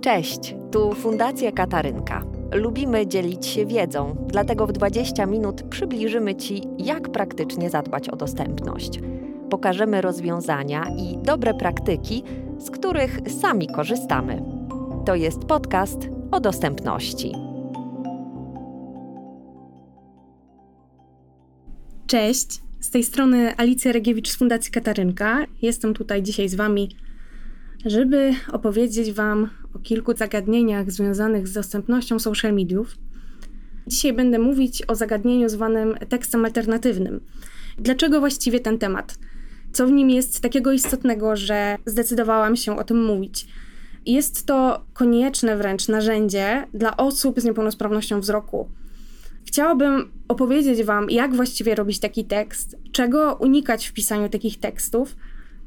Cześć, tu Fundacja Katarynka. Lubimy dzielić się wiedzą, dlatego w 20 minut przybliżymy Ci, jak praktycznie zadbać o dostępność. Pokażemy rozwiązania i dobre praktyki, z których sami korzystamy. To jest podcast o dostępności. Cześć, z tej strony Alicja Regiewicz z Fundacji Katarynka. Jestem tutaj dzisiaj z Wami, żeby opowiedzieć Wam o kilku zagadnieniach związanych z dostępnością social mediów. Dzisiaj będę mówić o zagadnieniu zwanym tekstem alternatywnym. Dlaczego właściwie ten temat? Co w nim jest takiego istotnego, że zdecydowałam się o tym mówić? Jest to konieczne wręcz narzędzie dla osób z niepełnosprawnością wzroku. Chciałabym opowiedzieć Wam, jak właściwie robić taki tekst, czego unikać w pisaniu takich tekstów,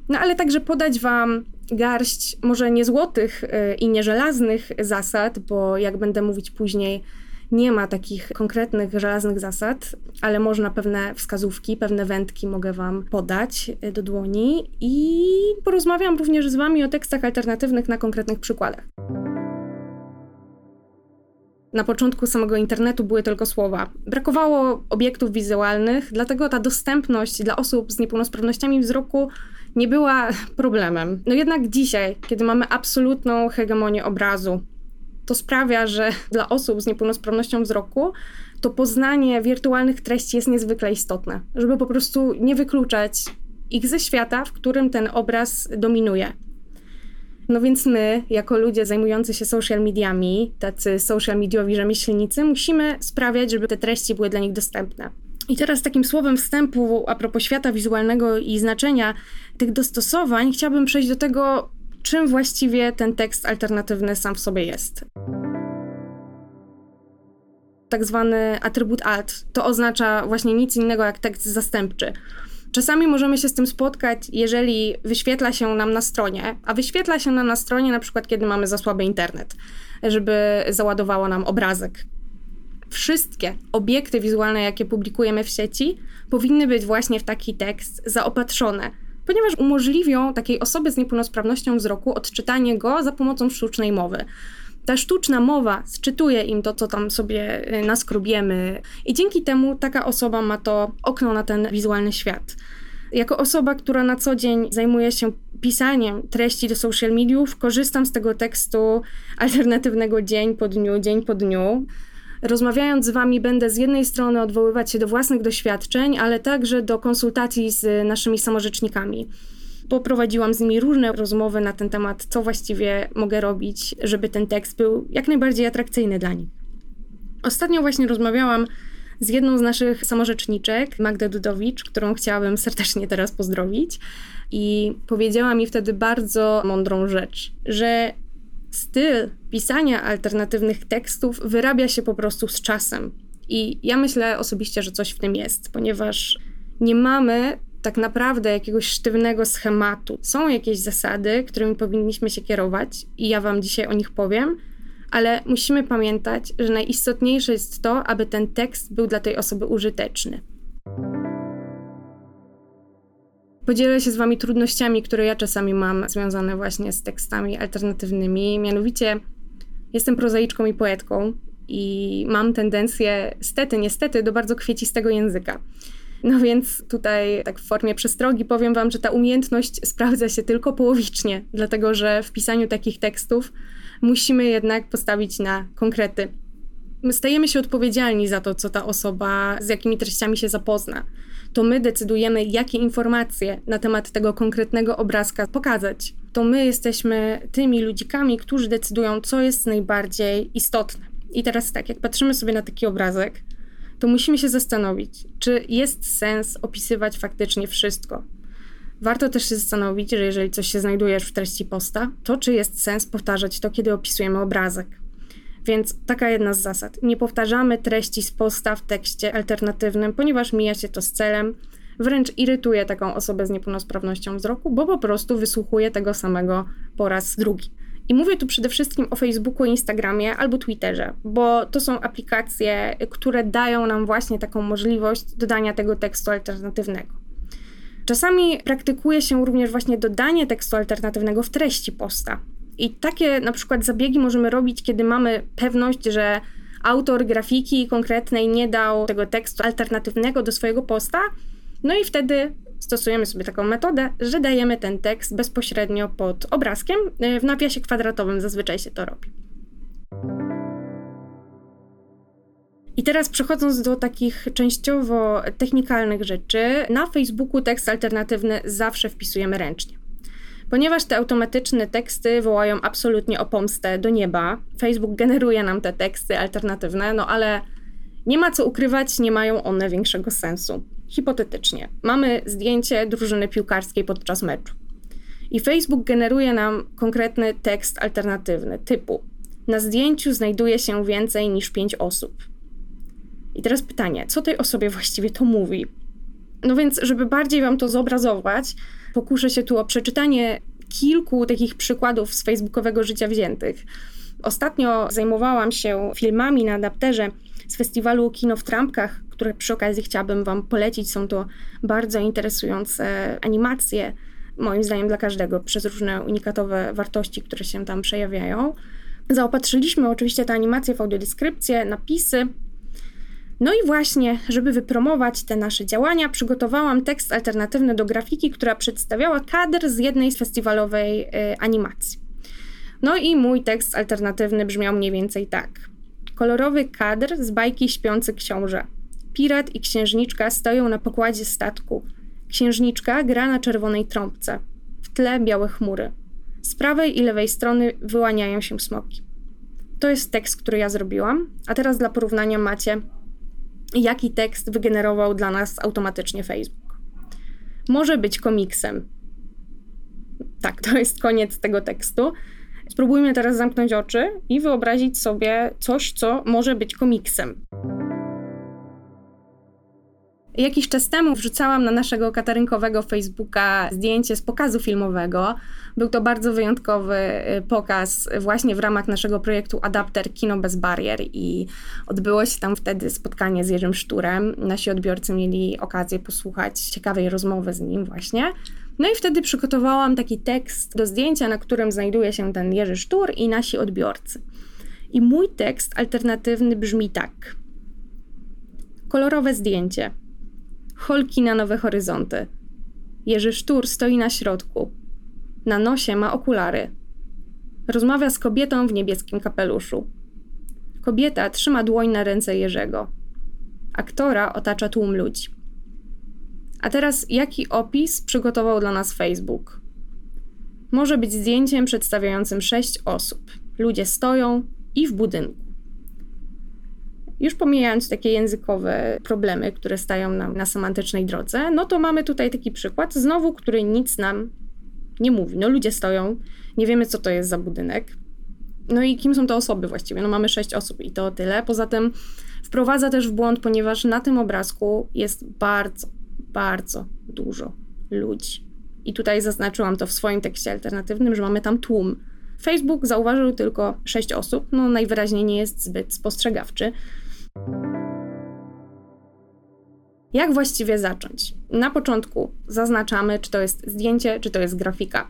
no ale także podać Wam garść może nie złotych y, i nie żelaznych zasad, bo jak będę mówić później, nie ma takich konkretnych żelaznych zasad, ale można pewne wskazówki, pewne wędki mogę Wam podać y, do dłoni i porozmawiam również z Wami o tekstach alternatywnych na konkretnych przykładach. Na początku samego internetu były tylko słowa. Brakowało obiektów wizualnych, dlatego ta dostępność dla osób z niepełnosprawnościami wzroku nie była problemem. No jednak dzisiaj, kiedy mamy absolutną hegemonię obrazu, to sprawia, że dla osób z niepełnosprawnością wzroku to poznanie wirtualnych treści jest niezwykle istotne, żeby po prostu nie wykluczać ich ze świata, w którym ten obraz dominuje. No więc my, jako ludzie zajmujący się social mediami, tacy social mediowi rzemieślnicy, musimy sprawiać, żeby te treści były dla nich dostępne. I teraz takim słowem wstępu a propos świata wizualnego i znaczenia tych dostosowań, chciałabym przejść do tego, czym właściwie ten tekst alternatywny sam w sobie jest. Tak zwany atrybut alt to oznacza właśnie nic innego jak tekst zastępczy. Czasami możemy się z tym spotkać, jeżeli wyświetla się nam na stronie, a wyświetla się nam na stronie na przykład, kiedy mamy za słaby internet, żeby załadowało nam obrazek. Wszystkie obiekty wizualne, jakie publikujemy w sieci, powinny być właśnie w taki tekst zaopatrzone, ponieważ umożliwią takiej osobie z niepełnosprawnością wzroku odczytanie go za pomocą sztucznej mowy ta sztuczna mowa sczytuje im to, co tam sobie y, naskrobiemy, i dzięki temu taka osoba ma to okno na ten wizualny świat. Jako osoba, która na co dzień zajmuje się pisaniem treści do social mediów, korzystam z tego tekstu alternatywnego dzień po dniu, dzień po dniu. Rozmawiając z Wami, będę z jednej strony odwoływać się do własnych doświadczeń, ale także do konsultacji z naszymi samorzecznikami. Poprowadziłam z nimi różne rozmowy na ten temat, co właściwie mogę robić, żeby ten tekst był jak najbardziej atrakcyjny dla nich. Ostatnio właśnie rozmawiałam z jedną z naszych samorzeczniczek, Magdę Dudowicz, którą chciałabym serdecznie teraz pozdrowić. I powiedziała mi wtedy bardzo mądrą rzecz, że styl pisania alternatywnych tekstów wyrabia się po prostu z czasem. I ja myślę osobiście, że coś w tym jest, ponieważ nie mamy tak naprawdę jakiegoś sztywnego schematu. Są jakieś zasady, którymi powinniśmy się kierować, i ja Wam dzisiaj o nich powiem, ale musimy pamiętać, że najistotniejsze jest to, aby ten tekst był dla tej osoby użyteczny. Podzielę się z Wami trudnościami, które ja czasami mam związane właśnie z tekstami alternatywnymi. Mianowicie, jestem prozaiczką i poetką i mam tendencję, stety, niestety, do bardzo kwiecistego języka. No więc tutaj tak w formie przestrogi powiem Wam, że ta umiejętność sprawdza się tylko połowicznie, dlatego że w pisaniu takich tekstów musimy jednak postawić na konkrety. My stajemy się odpowiedzialni za to, co ta osoba, z jakimi treściami się zapozna. To my decydujemy, jakie informacje na temat tego konkretnego obrazka pokazać. To my jesteśmy tymi ludzikami, którzy decydują, co jest najbardziej istotne. I teraz tak, jak patrzymy sobie na taki obrazek, to musimy się zastanowić, czy jest sens opisywać faktycznie wszystko. Warto też się zastanowić, że jeżeli coś się znajduje w treści posta, to czy jest sens powtarzać to, kiedy opisujemy obrazek. Więc taka jedna z zasad. Nie powtarzamy treści z posta w tekście alternatywnym, ponieważ mija się to z celem, wręcz irytuje taką osobę z niepełnosprawnością wzroku, bo po prostu wysłuchuje tego samego po raz drugi. I mówię tu przede wszystkim o Facebooku, Instagramie albo Twitterze, bo to są aplikacje, które dają nam właśnie taką możliwość dodania tego tekstu alternatywnego. Czasami praktykuje się również właśnie dodanie tekstu alternatywnego w treści posta. I takie na przykład zabiegi możemy robić, kiedy mamy pewność, że autor grafiki konkretnej nie dał tego tekstu alternatywnego do swojego posta. No i wtedy stosujemy sobie taką metodę, że dajemy ten tekst bezpośrednio pod obrazkiem. W nawiasie kwadratowym zazwyczaj się to robi. I teraz przechodząc do takich częściowo technikalnych rzeczy, na Facebooku tekst alternatywny zawsze wpisujemy ręcznie. Ponieważ te automatyczne teksty wołają absolutnie o pomstę do nieba, Facebook generuje nam te teksty alternatywne, no ale nie ma co ukrywać, nie mają one większego sensu. Hipotetycznie, mamy zdjęcie drużyny piłkarskiej podczas meczu. I Facebook generuje nam konkretny tekst alternatywny, typu: Na zdjęciu znajduje się więcej niż pięć osób. I teraz pytanie, co tej osobie właściwie to mówi? No więc, żeby bardziej Wam to zobrazować, pokuszę się tu o przeczytanie kilku takich przykładów z facebookowego życia wziętych. Ostatnio zajmowałam się filmami na adapterze z festiwalu Kino w Trampkach, które przy okazji chciałabym Wam polecić. Są to bardzo interesujące animacje, moim zdaniem dla każdego, przez różne unikatowe wartości, które się tam przejawiają. Zaopatrzyliśmy oczywiście te animacje w audiodeskrypcję, napisy, no i właśnie, żeby wypromować te nasze działania, przygotowałam tekst alternatywny do grafiki, która przedstawiała kadr z jednej z festiwalowej y, animacji. No i mój tekst alternatywny brzmiał mniej więcej tak. Kolorowy kadr z bajki Śpiący Książę. Pirat i księżniczka stoją na pokładzie statku. Księżniczka gra na czerwonej trąbce. W tle białe chmury. Z prawej i lewej strony wyłaniają się smoki. To jest tekst, który ja zrobiłam, a teraz dla porównania macie jaki tekst wygenerował dla nas automatycznie Facebook. Może być komiksem. Tak, to jest koniec tego tekstu. Spróbujmy teraz zamknąć oczy i wyobrazić sobie coś, co może być komiksem. Jakiś czas temu wrzucałam na naszego katarynkowego Facebooka zdjęcie z pokazu filmowego. Był to bardzo wyjątkowy y, pokaz właśnie w ramach naszego projektu Adapter Kino bez barier i odbyło się tam wtedy spotkanie z Jerzym Szturem. Nasi odbiorcy mieli okazję posłuchać ciekawej rozmowy z nim właśnie. No i wtedy przygotowałam taki tekst do zdjęcia, na którym znajduje się ten Jerzy Sztur i nasi odbiorcy. I mój tekst alternatywny brzmi tak. Kolorowe zdjęcie – Holki na nowe horyzonty. Jerzy Sztur stoi na środku. Na nosie ma okulary. Rozmawia z kobietą w niebieskim kapeluszu. Kobieta trzyma dłoń na ręce Jerzego. Aktora otacza tłum ludzi. A teraz jaki opis przygotował dla nas Facebook? Może być zdjęciem przedstawiającym sześć osób. Ludzie stoją i w budynku. Już pomijając takie językowe problemy, które stają nam na semantycznej drodze, no to mamy tutaj taki przykład, znowu, który nic nam nie mówi. No ludzie stoją, nie wiemy co to jest za budynek. No i kim są te osoby właściwie? No mamy sześć osób i to tyle. Poza tym wprowadza też w błąd, ponieważ na tym obrazku jest bardzo, bardzo dużo ludzi. I tutaj zaznaczyłam to w swoim tekście alternatywnym, że mamy tam tłum. Facebook zauważył tylko sześć osób, no najwyraźniej nie jest zbyt spostrzegawczy. Jak właściwie zacząć? Na początku zaznaczamy, czy to jest zdjęcie, czy to jest grafika.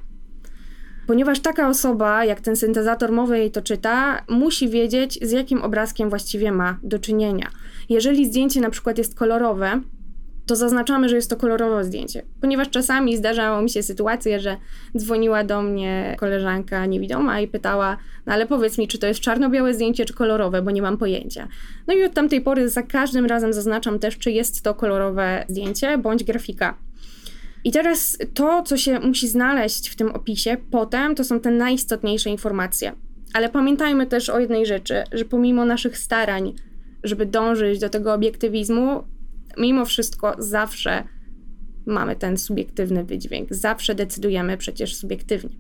Ponieważ taka osoba, jak ten syntezator mowy jej to czyta, musi wiedzieć, z jakim obrazkiem właściwie ma do czynienia. Jeżeli zdjęcie na przykład jest kolorowe, to zaznaczamy, że jest to kolorowe zdjęcie. Ponieważ czasami zdarzało mi się sytuacje, że dzwoniła do mnie koleżanka niewidoma i pytała, no ale powiedz mi, czy to jest czarno-białe zdjęcie, czy kolorowe, bo nie mam pojęcia. No i od tamtej pory za każdym razem zaznaczam też, czy jest to kolorowe zdjęcie bądź grafika. I teraz to, co się musi znaleźć w tym opisie potem, to są te najistotniejsze informacje. Ale pamiętajmy też o jednej rzeczy, że pomimo naszych starań, żeby dążyć do tego obiektywizmu, mimo wszystko zawsze mamy ten subiektywny wydźwięk. Zawsze decydujemy przecież subiektywnie.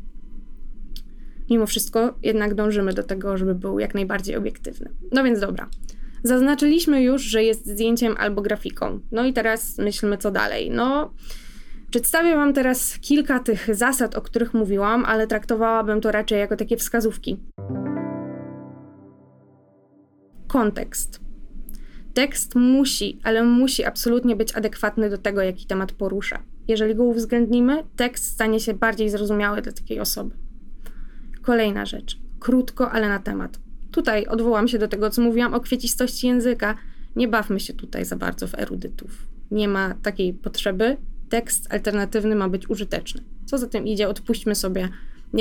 Mimo wszystko jednak dążymy do tego, żeby był jak najbardziej obiektywny. No więc dobra. Zaznaczyliśmy już, że jest zdjęciem albo grafiką. No i teraz myślmy, co dalej. No, przedstawię Wam teraz kilka tych zasad, o których mówiłam, ale traktowałabym to raczej jako takie wskazówki. Kontekst. Tekst musi, ale musi absolutnie być adekwatny do tego, jaki temat porusza. Jeżeli go uwzględnimy, tekst stanie się bardziej zrozumiały dla takiej osoby. Kolejna rzecz. Krótko, ale na temat. Tutaj odwołam się do tego, co mówiłam o kwiecistości języka. Nie bawmy się tutaj za bardzo w erudytów. Nie ma takiej potrzeby. Tekst alternatywny ma być użyteczny. Co za tym idzie, odpuśćmy sobie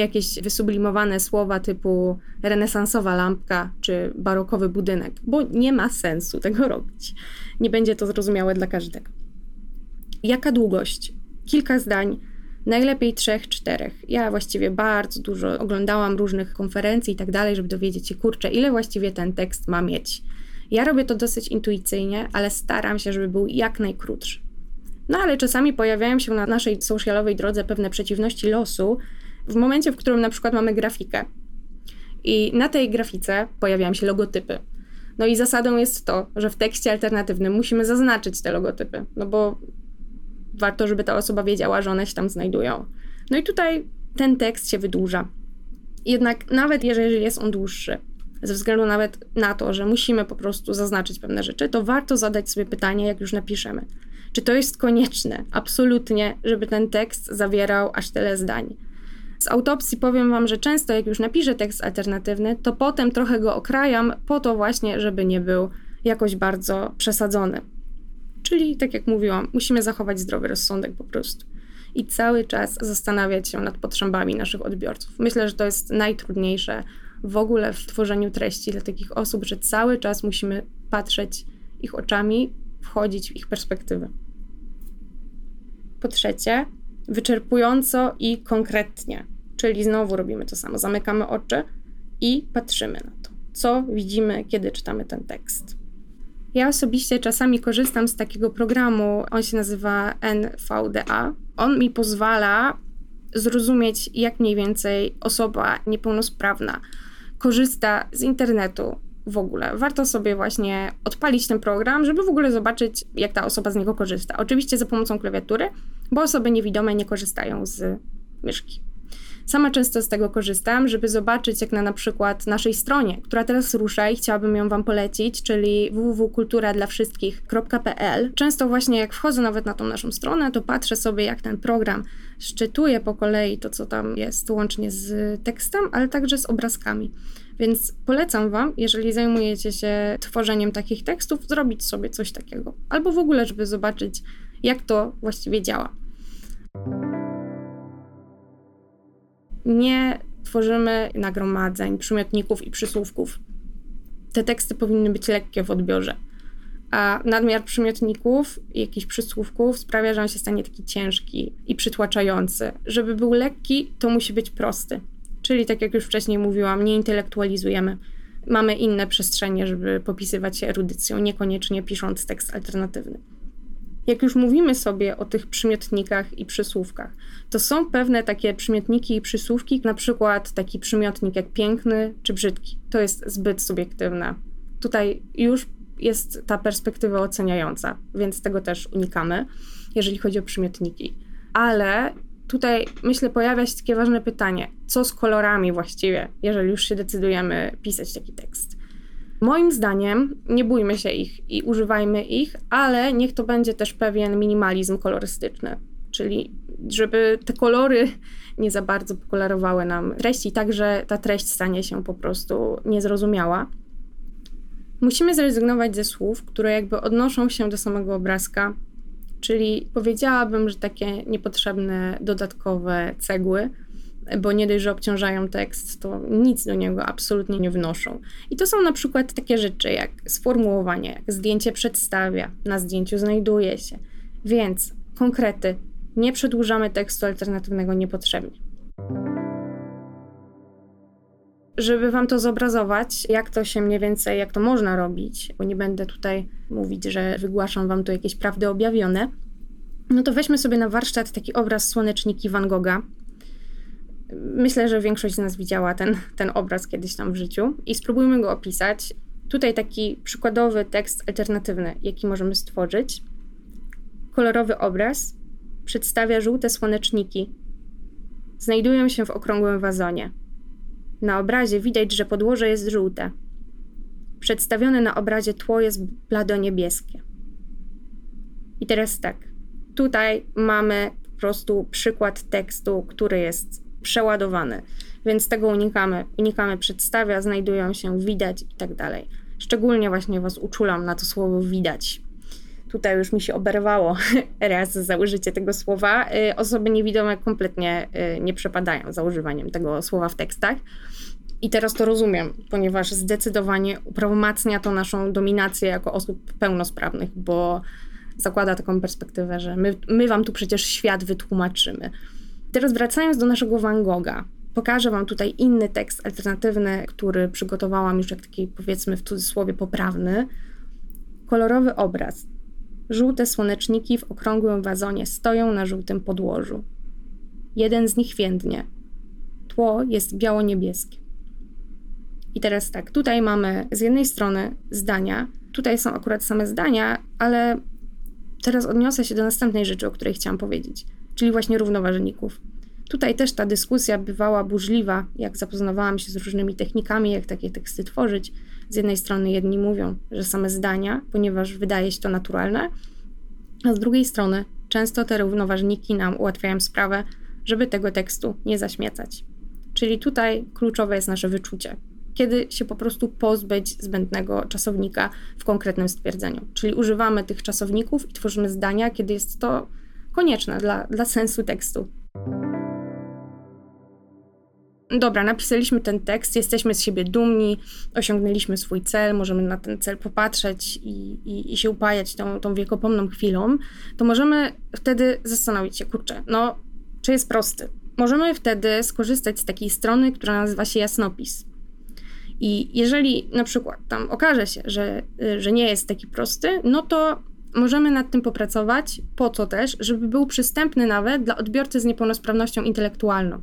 jakieś wysublimowane słowa typu renesansowa lampka czy barokowy budynek, bo nie ma sensu tego robić. Nie będzie to zrozumiałe dla każdego. Jaka długość? Kilka zdań, najlepiej trzech, czterech. Ja właściwie bardzo dużo oglądałam różnych konferencji i tak dalej, żeby dowiedzieć się, kurczę, ile właściwie ten tekst ma mieć. Ja robię to dosyć intuicyjnie, ale staram się, żeby był jak najkrótszy. No ale czasami pojawiają się na naszej socialowej drodze pewne przeciwności losu, w momencie, w którym na przykład mamy grafikę i na tej grafice pojawiają się logotypy. No i zasadą jest to, że w tekście alternatywnym musimy zaznaczyć te logotypy, no bo warto, żeby ta osoba wiedziała, że one się tam znajdują. No i tutaj ten tekst się wydłuża. Jednak nawet jeżeli jest on dłuższy, ze względu nawet na to, że musimy po prostu zaznaczyć pewne rzeczy, to warto zadać sobie pytanie, jak już napiszemy. Czy to jest konieczne, absolutnie, żeby ten tekst zawierał aż tyle zdań? Z autopsji powiem Wam, że często jak już napiszę tekst alternatywny, to potem trochę go okrajam po to właśnie, żeby nie był jakoś bardzo przesadzony. Czyli, tak jak mówiłam, musimy zachować zdrowy rozsądek po prostu. I cały czas zastanawiać się nad potrzebami naszych odbiorców. Myślę, że to jest najtrudniejsze w ogóle w tworzeniu treści dla takich osób, że cały czas musimy patrzeć ich oczami, wchodzić w ich perspektywy. Po trzecie, wyczerpująco i konkretnie. Czyli znowu robimy to samo. Zamykamy oczy i patrzymy na to, co widzimy, kiedy czytamy ten tekst. Ja osobiście czasami korzystam z takiego programu, on się nazywa NVDA. On mi pozwala zrozumieć, jak mniej więcej osoba niepełnosprawna korzysta z internetu w ogóle. Warto sobie właśnie odpalić ten program, żeby w ogóle zobaczyć, jak ta osoba z niego korzysta. Oczywiście za pomocą klawiatury, bo osoby niewidome nie korzystają z myszki. Sama często z tego korzystam, żeby zobaczyć, jak na na przykład naszej stronie, która teraz rusza i chciałabym ją Wam polecić, czyli www.kulturadlawszystkich.pl. Często właśnie jak wchodzę nawet na tą naszą stronę, to patrzę sobie, jak ten program szczytuje po kolei to, co tam jest, łącznie z tekstem, ale także z obrazkami. Więc polecam Wam, jeżeli zajmujecie się tworzeniem takich tekstów, zrobić sobie coś takiego. Albo w ogóle, żeby zobaczyć, jak to właściwie działa nie tworzymy nagromadzeń, przymiotników i przysłówków. Te teksty powinny być lekkie w odbiorze. A nadmiar przymiotników i jakichś przysłówków sprawia, że on się stanie taki ciężki i przytłaczający. Żeby był lekki, to musi być prosty. Czyli tak jak już wcześniej mówiłam, nie intelektualizujemy. Mamy inne przestrzenie, żeby popisywać się erudycją, niekoniecznie pisząc tekst alternatywny. Jak już mówimy sobie o tych przymiotnikach i przysłówkach, to są pewne takie przymiotniki i przysłówki, na przykład taki przymiotnik jak piękny czy brzydki. To jest zbyt subiektywne. Tutaj już jest ta perspektywa oceniająca, więc tego też unikamy, jeżeli chodzi o przymiotniki. Ale tutaj myślę pojawia się takie ważne pytanie, co z kolorami właściwie, jeżeli już się decydujemy pisać taki tekst. Moim zdaniem nie bójmy się ich i używajmy ich, ale niech to będzie też pewien minimalizm kolorystyczny, czyli żeby te kolory nie za bardzo pokolarowały nam treści, tak że ta treść stanie się po prostu niezrozumiała. Musimy zrezygnować ze słów, które jakby odnoszą się do samego obrazka, czyli powiedziałabym, że takie niepotrzebne dodatkowe cegły, bo nie dość, że obciążają tekst, to nic do niego absolutnie nie wnoszą. I to są na przykład takie rzeczy jak sformułowanie, jak zdjęcie przedstawia, na zdjęciu znajduje się. Więc konkrety, nie przedłużamy tekstu alternatywnego niepotrzebnie. Żeby Wam to zobrazować, jak to się mniej więcej, jak to można robić, bo nie będę tutaj mówić, że wygłaszam Wam tu jakieś prawdy objawione, no to weźmy sobie na warsztat taki obraz słoneczniki Van Gogha. Myślę, że większość z nas widziała ten, ten obraz kiedyś tam w życiu i spróbujmy go opisać. Tutaj taki przykładowy tekst alternatywny, jaki możemy stworzyć. Kolorowy obraz przedstawia żółte słoneczniki. Znajdują się w okrągłym wazonie. Na obrazie widać, że podłoże jest żółte. Przedstawione na obrazie tło jest blado-niebieskie. I teraz tak. Tutaj mamy po prostu przykład tekstu, który jest przeładowany, więc tego unikamy. Unikamy przedstawia, znajdują się widać i tak dalej. Szczególnie właśnie Was uczulam na to słowo widać. Tutaj już mi się oberwało raz za użycie tego słowa. Y, osoby niewidome kompletnie y, nie przepadają za używaniem tego słowa w tekstach. I teraz to rozumiem, ponieważ zdecydowanie uprawomacnia to naszą dominację jako osób pełnosprawnych, bo zakłada taką perspektywę, że my, my wam tu przecież świat wytłumaczymy. Teraz wracając do naszego Van Gogha, pokażę wam tutaj inny tekst alternatywny, który przygotowałam już jak taki powiedzmy w cudzysłowie poprawny. Kolorowy obraz. Żółte słoneczniki w okrągłym wazonie stoją na żółtym podłożu. Jeden z nich więdnie. Tło jest biało-niebieskie. I teraz tak, tutaj mamy z jednej strony zdania, tutaj są akurat same zdania, ale teraz odniosę się do następnej rzeczy, o której chciałam powiedzieć, czyli właśnie równoważników. Tutaj też ta dyskusja bywała burzliwa, jak zapoznawałam się z różnymi technikami, jak takie teksty tworzyć. Z jednej strony jedni mówią, że same zdania, ponieważ wydaje się to naturalne, a z drugiej strony często te równoważniki nam ułatwiają sprawę, żeby tego tekstu nie zaśmiecać. Czyli tutaj kluczowe jest nasze wyczucie, kiedy się po prostu pozbyć zbędnego czasownika w konkretnym stwierdzeniu. Czyli używamy tych czasowników i tworzymy zdania, kiedy jest to konieczne dla, dla sensu tekstu. Dobra, napisaliśmy ten tekst, jesteśmy z siebie dumni, osiągnęliśmy swój cel, możemy na ten cel popatrzeć i, i, i się upajać tą, tą wiekopomną chwilą, to możemy wtedy zastanowić się, kurczę, no, czy jest prosty? Możemy wtedy skorzystać z takiej strony, która nazywa się jasnopis. I jeżeli na przykład tam okaże się, że, że nie jest taki prosty, no to możemy nad tym popracować, po co też, żeby był przystępny nawet dla odbiorcy z niepełnosprawnością intelektualną.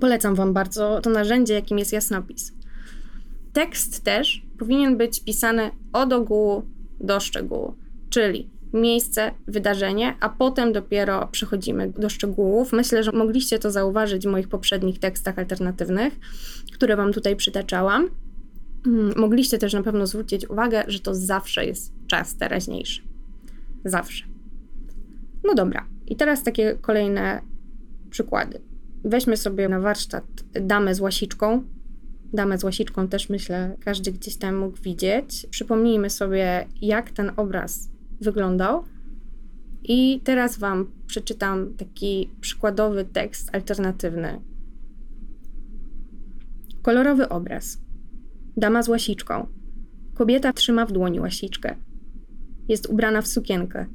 Polecam Wam bardzo to narzędzie, jakim jest jasnopis. Tekst też powinien być pisany od ogółu do szczegółu, czyli miejsce, wydarzenie, a potem dopiero przechodzimy do szczegółów. Myślę, że mogliście to zauważyć w moich poprzednich tekstach alternatywnych, które Wam tutaj przytaczałam. Mm, mogliście też na pewno zwrócić uwagę, że to zawsze jest czas teraźniejszy. Zawsze. No dobra, i teraz takie kolejne przykłady. Weźmy sobie na warsztat damę z łasiczką. Damę z łasiczką też myślę, każdy gdzieś tam mógł widzieć. Przypomnijmy sobie, jak ten obraz wyglądał. I teraz Wam przeczytam taki przykładowy tekst alternatywny. Kolorowy obraz. Dama z łasiczką. Kobieta trzyma w dłoni łasiczkę. Jest ubrana w sukienkę.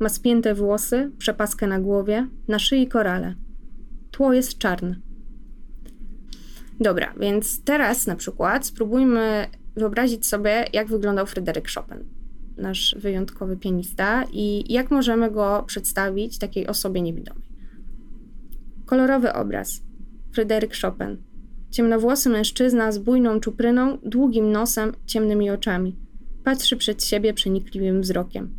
Ma spięte włosy, przepaskę na głowie, na szyi korale. Tło jest czarne. Dobra, więc teraz na przykład spróbujmy wyobrazić sobie, jak wyglądał Fryderyk Chopin nasz wyjątkowy pianista i jak możemy go przedstawić takiej osobie niewidomej. Kolorowy obraz. Fryderyk Chopin. Ciemnowłosy mężczyzna z bujną czupryną, długim nosem, ciemnymi oczami. Patrzy przed siebie przenikliwym wzrokiem.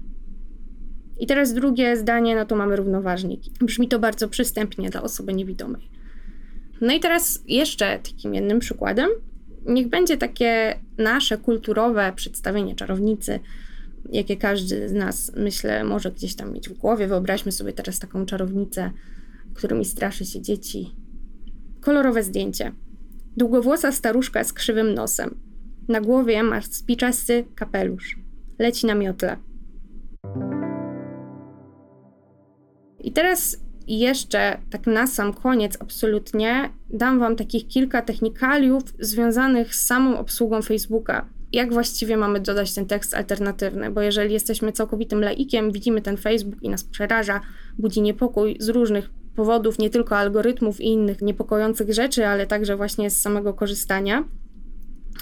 I teraz drugie zdanie, no to mamy równoważniki. Brzmi to bardzo przystępnie dla osoby niewidomej. No i teraz jeszcze takim jednym przykładem. Niech będzie takie nasze kulturowe przedstawienie czarownicy, jakie każdy z nas, myślę, może gdzieś tam mieć w głowie. Wyobraźmy sobie teraz taką czarownicę, którymi straszy się dzieci. Kolorowe zdjęcie. Długowłosa staruszka z krzywym nosem. Na głowie ma spiczasty kapelusz. Leci na miotle. I teraz jeszcze tak na sam koniec absolutnie dam wam takich kilka technikaliów związanych z samą obsługą Facebooka jak właściwie mamy dodać ten tekst alternatywny, bo jeżeli jesteśmy całkowitym laikiem, widzimy ten Facebook i nas przeraża, budzi niepokój z różnych powodów, nie tylko algorytmów i innych niepokojących rzeczy, ale także właśnie z samego korzystania,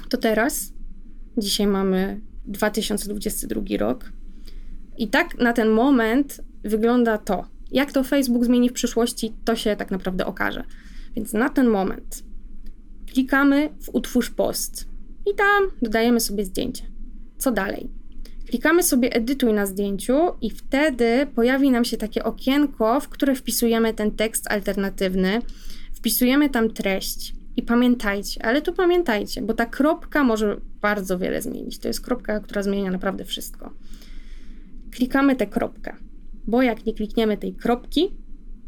to teraz, dzisiaj mamy 2022 rok, i tak na ten moment wygląda to. Jak to Facebook zmieni w przyszłości, to się tak naprawdę okaże. Więc na ten moment klikamy w utwórz post i tam dodajemy sobie zdjęcie. Co dalej? Klikamy sobie edytuj na zdjęciu i wtedy pojawi nam się takie okienko, w które wpisujemy ten tekst alternatywny, wpisujemy tam treść. I pamiętajcie, ale tu pamiętajcie, bo ta kropka może bardzo wiele zmienić. To jest kropka, która zmienia naprawdę wszystko. Klikamy tę kropkę, bo jak nie klikniemy tej kropki,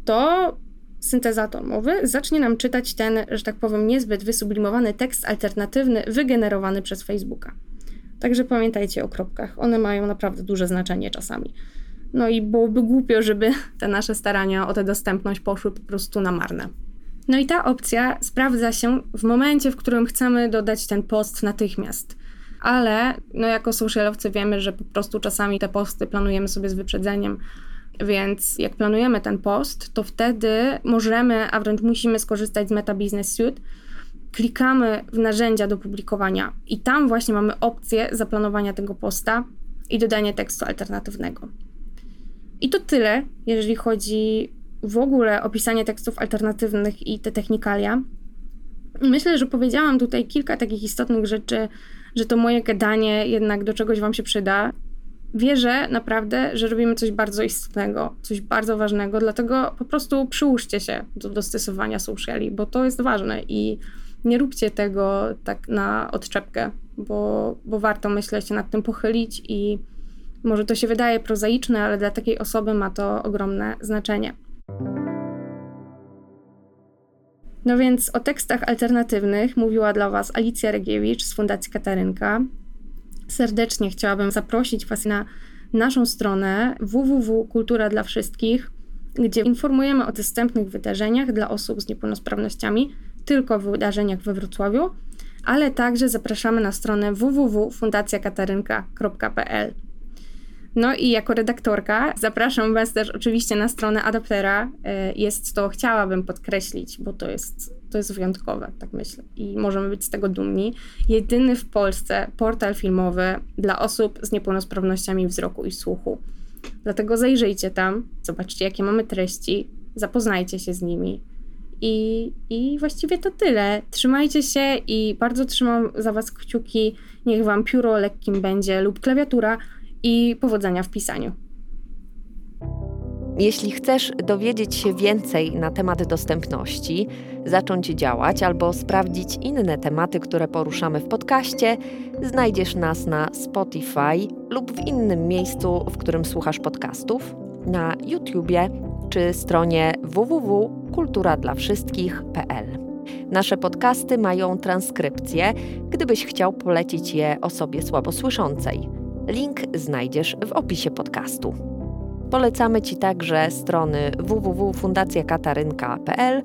to syntezator mowy zacznie nam czytać ten, że tak powiem, niezbyt wysublimowany tekst alternatywny wygenerowany przez Facebooka. Także pamiętajcie o kropkach. One mają naprawdę duże znaczenie czasami. No i byłoby głupio, żeby te nasze starania o tę dostępność poszły po prostu na marne. No i ta opcja sprawdza się w momencie, w którym chcemy dodać ten post natychmiast. Ale no jako socialowcy wiemy, że po prostu czasami te posty planujemy sobie z wyprzedzeniem. Więc jak planujemy ten post, to wtedy możemy, a wręcz musimy skorzystać z Meta Business Suite. Klikamy w narzędzia do publikowania i tam właśnie mamy opcję zaplanowania tego posta i dodanie tekstu alternatywnego. I to tyle, jeżeli chodzi w ogóle o pisanie tekstów alternatywnych i te technikalia. Myślę, że powiedziałam tutaj kilka takich istotnych rzeczy, że to moje gadanie jednak do czegoś Wam się przyda. Wierzę naprawdę, że robimy coś bardzo istotnego, coś bardzo ważnego, dlatego po prostu przyłóżcie się do dostosowania sociali, bo to jest ważne i nie róbcie tego tak na odczepkę, bo, bo warto, myślę, się nad tym pochylić i może to się wydaje prozaiczne, ale dla takiej osoby ma to ogromne znaczenie. No więc o tekstach alternatywnych mówiła dla Was Alicja Regiewicz z Fundacji Katarynka. Serdecznie chciałabym zaprosić Was na naszą stronę www.kultura dla wszystkich, gdzie informujemy o dostępnych wydarzeniach dla osób z niepełnosprawnościami, tylko wydarzeniach we Wrocławiu, ale także zapraszamy na stronę www.fundacjakatarynka.pl. No i jako redaktorka zapraszam Was też oczywiście na stronę Adaptera. E, jest to, chciałabym podkreślić, bo to jest, to jest wyjątkowe, tak myślę, i możemy być z tego dumni. Jedyny w Polsce portal filmowy dla osób z niepełnosprawnościami wzroku i słuchu. Dlatego zajrzyjcie tam, zobaczcie, jakie mamy treści, zapoznajcie się z nimi. I, I właściwie to tyle. Trzymajcie się i bardzo trzymam za Was kciuki. Niech Wam pióro lekkim będzie lub klawiatura i powodzenia w pisaniu. Jeśli chcesz dowiedzieć się więcej na temat dostępności, zacząć działać albo sprawdzić inne tematy, które poruszamy w podcaście, znajdziesz nas na Spotify lub w innym miejscu, w którym słuchasz podcastów, na YouTubie czy stronie www.kulturadlawszystkich.pl. Nasze podcasty mają transkrypcję, gdybyś chciał polecić je osobie słabosłyszącej. Link znajdziesz w opisie podcastu. Polecamy Ci także strony www.fundacjakatarynka.pl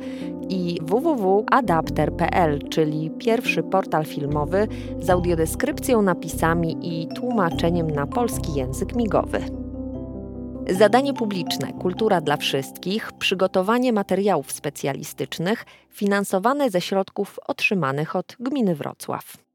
i www.adapter.pl, czyli pierwszy portal filmowy z audiodeskrypcją, napisami i tłumaczeniem na polski język migowy. Zadanie publiczne Kultura dla wszystkich, przygotowanie materiałów specjalistycznych finansowane ze środków otrzymanych od Gminy Wrocław.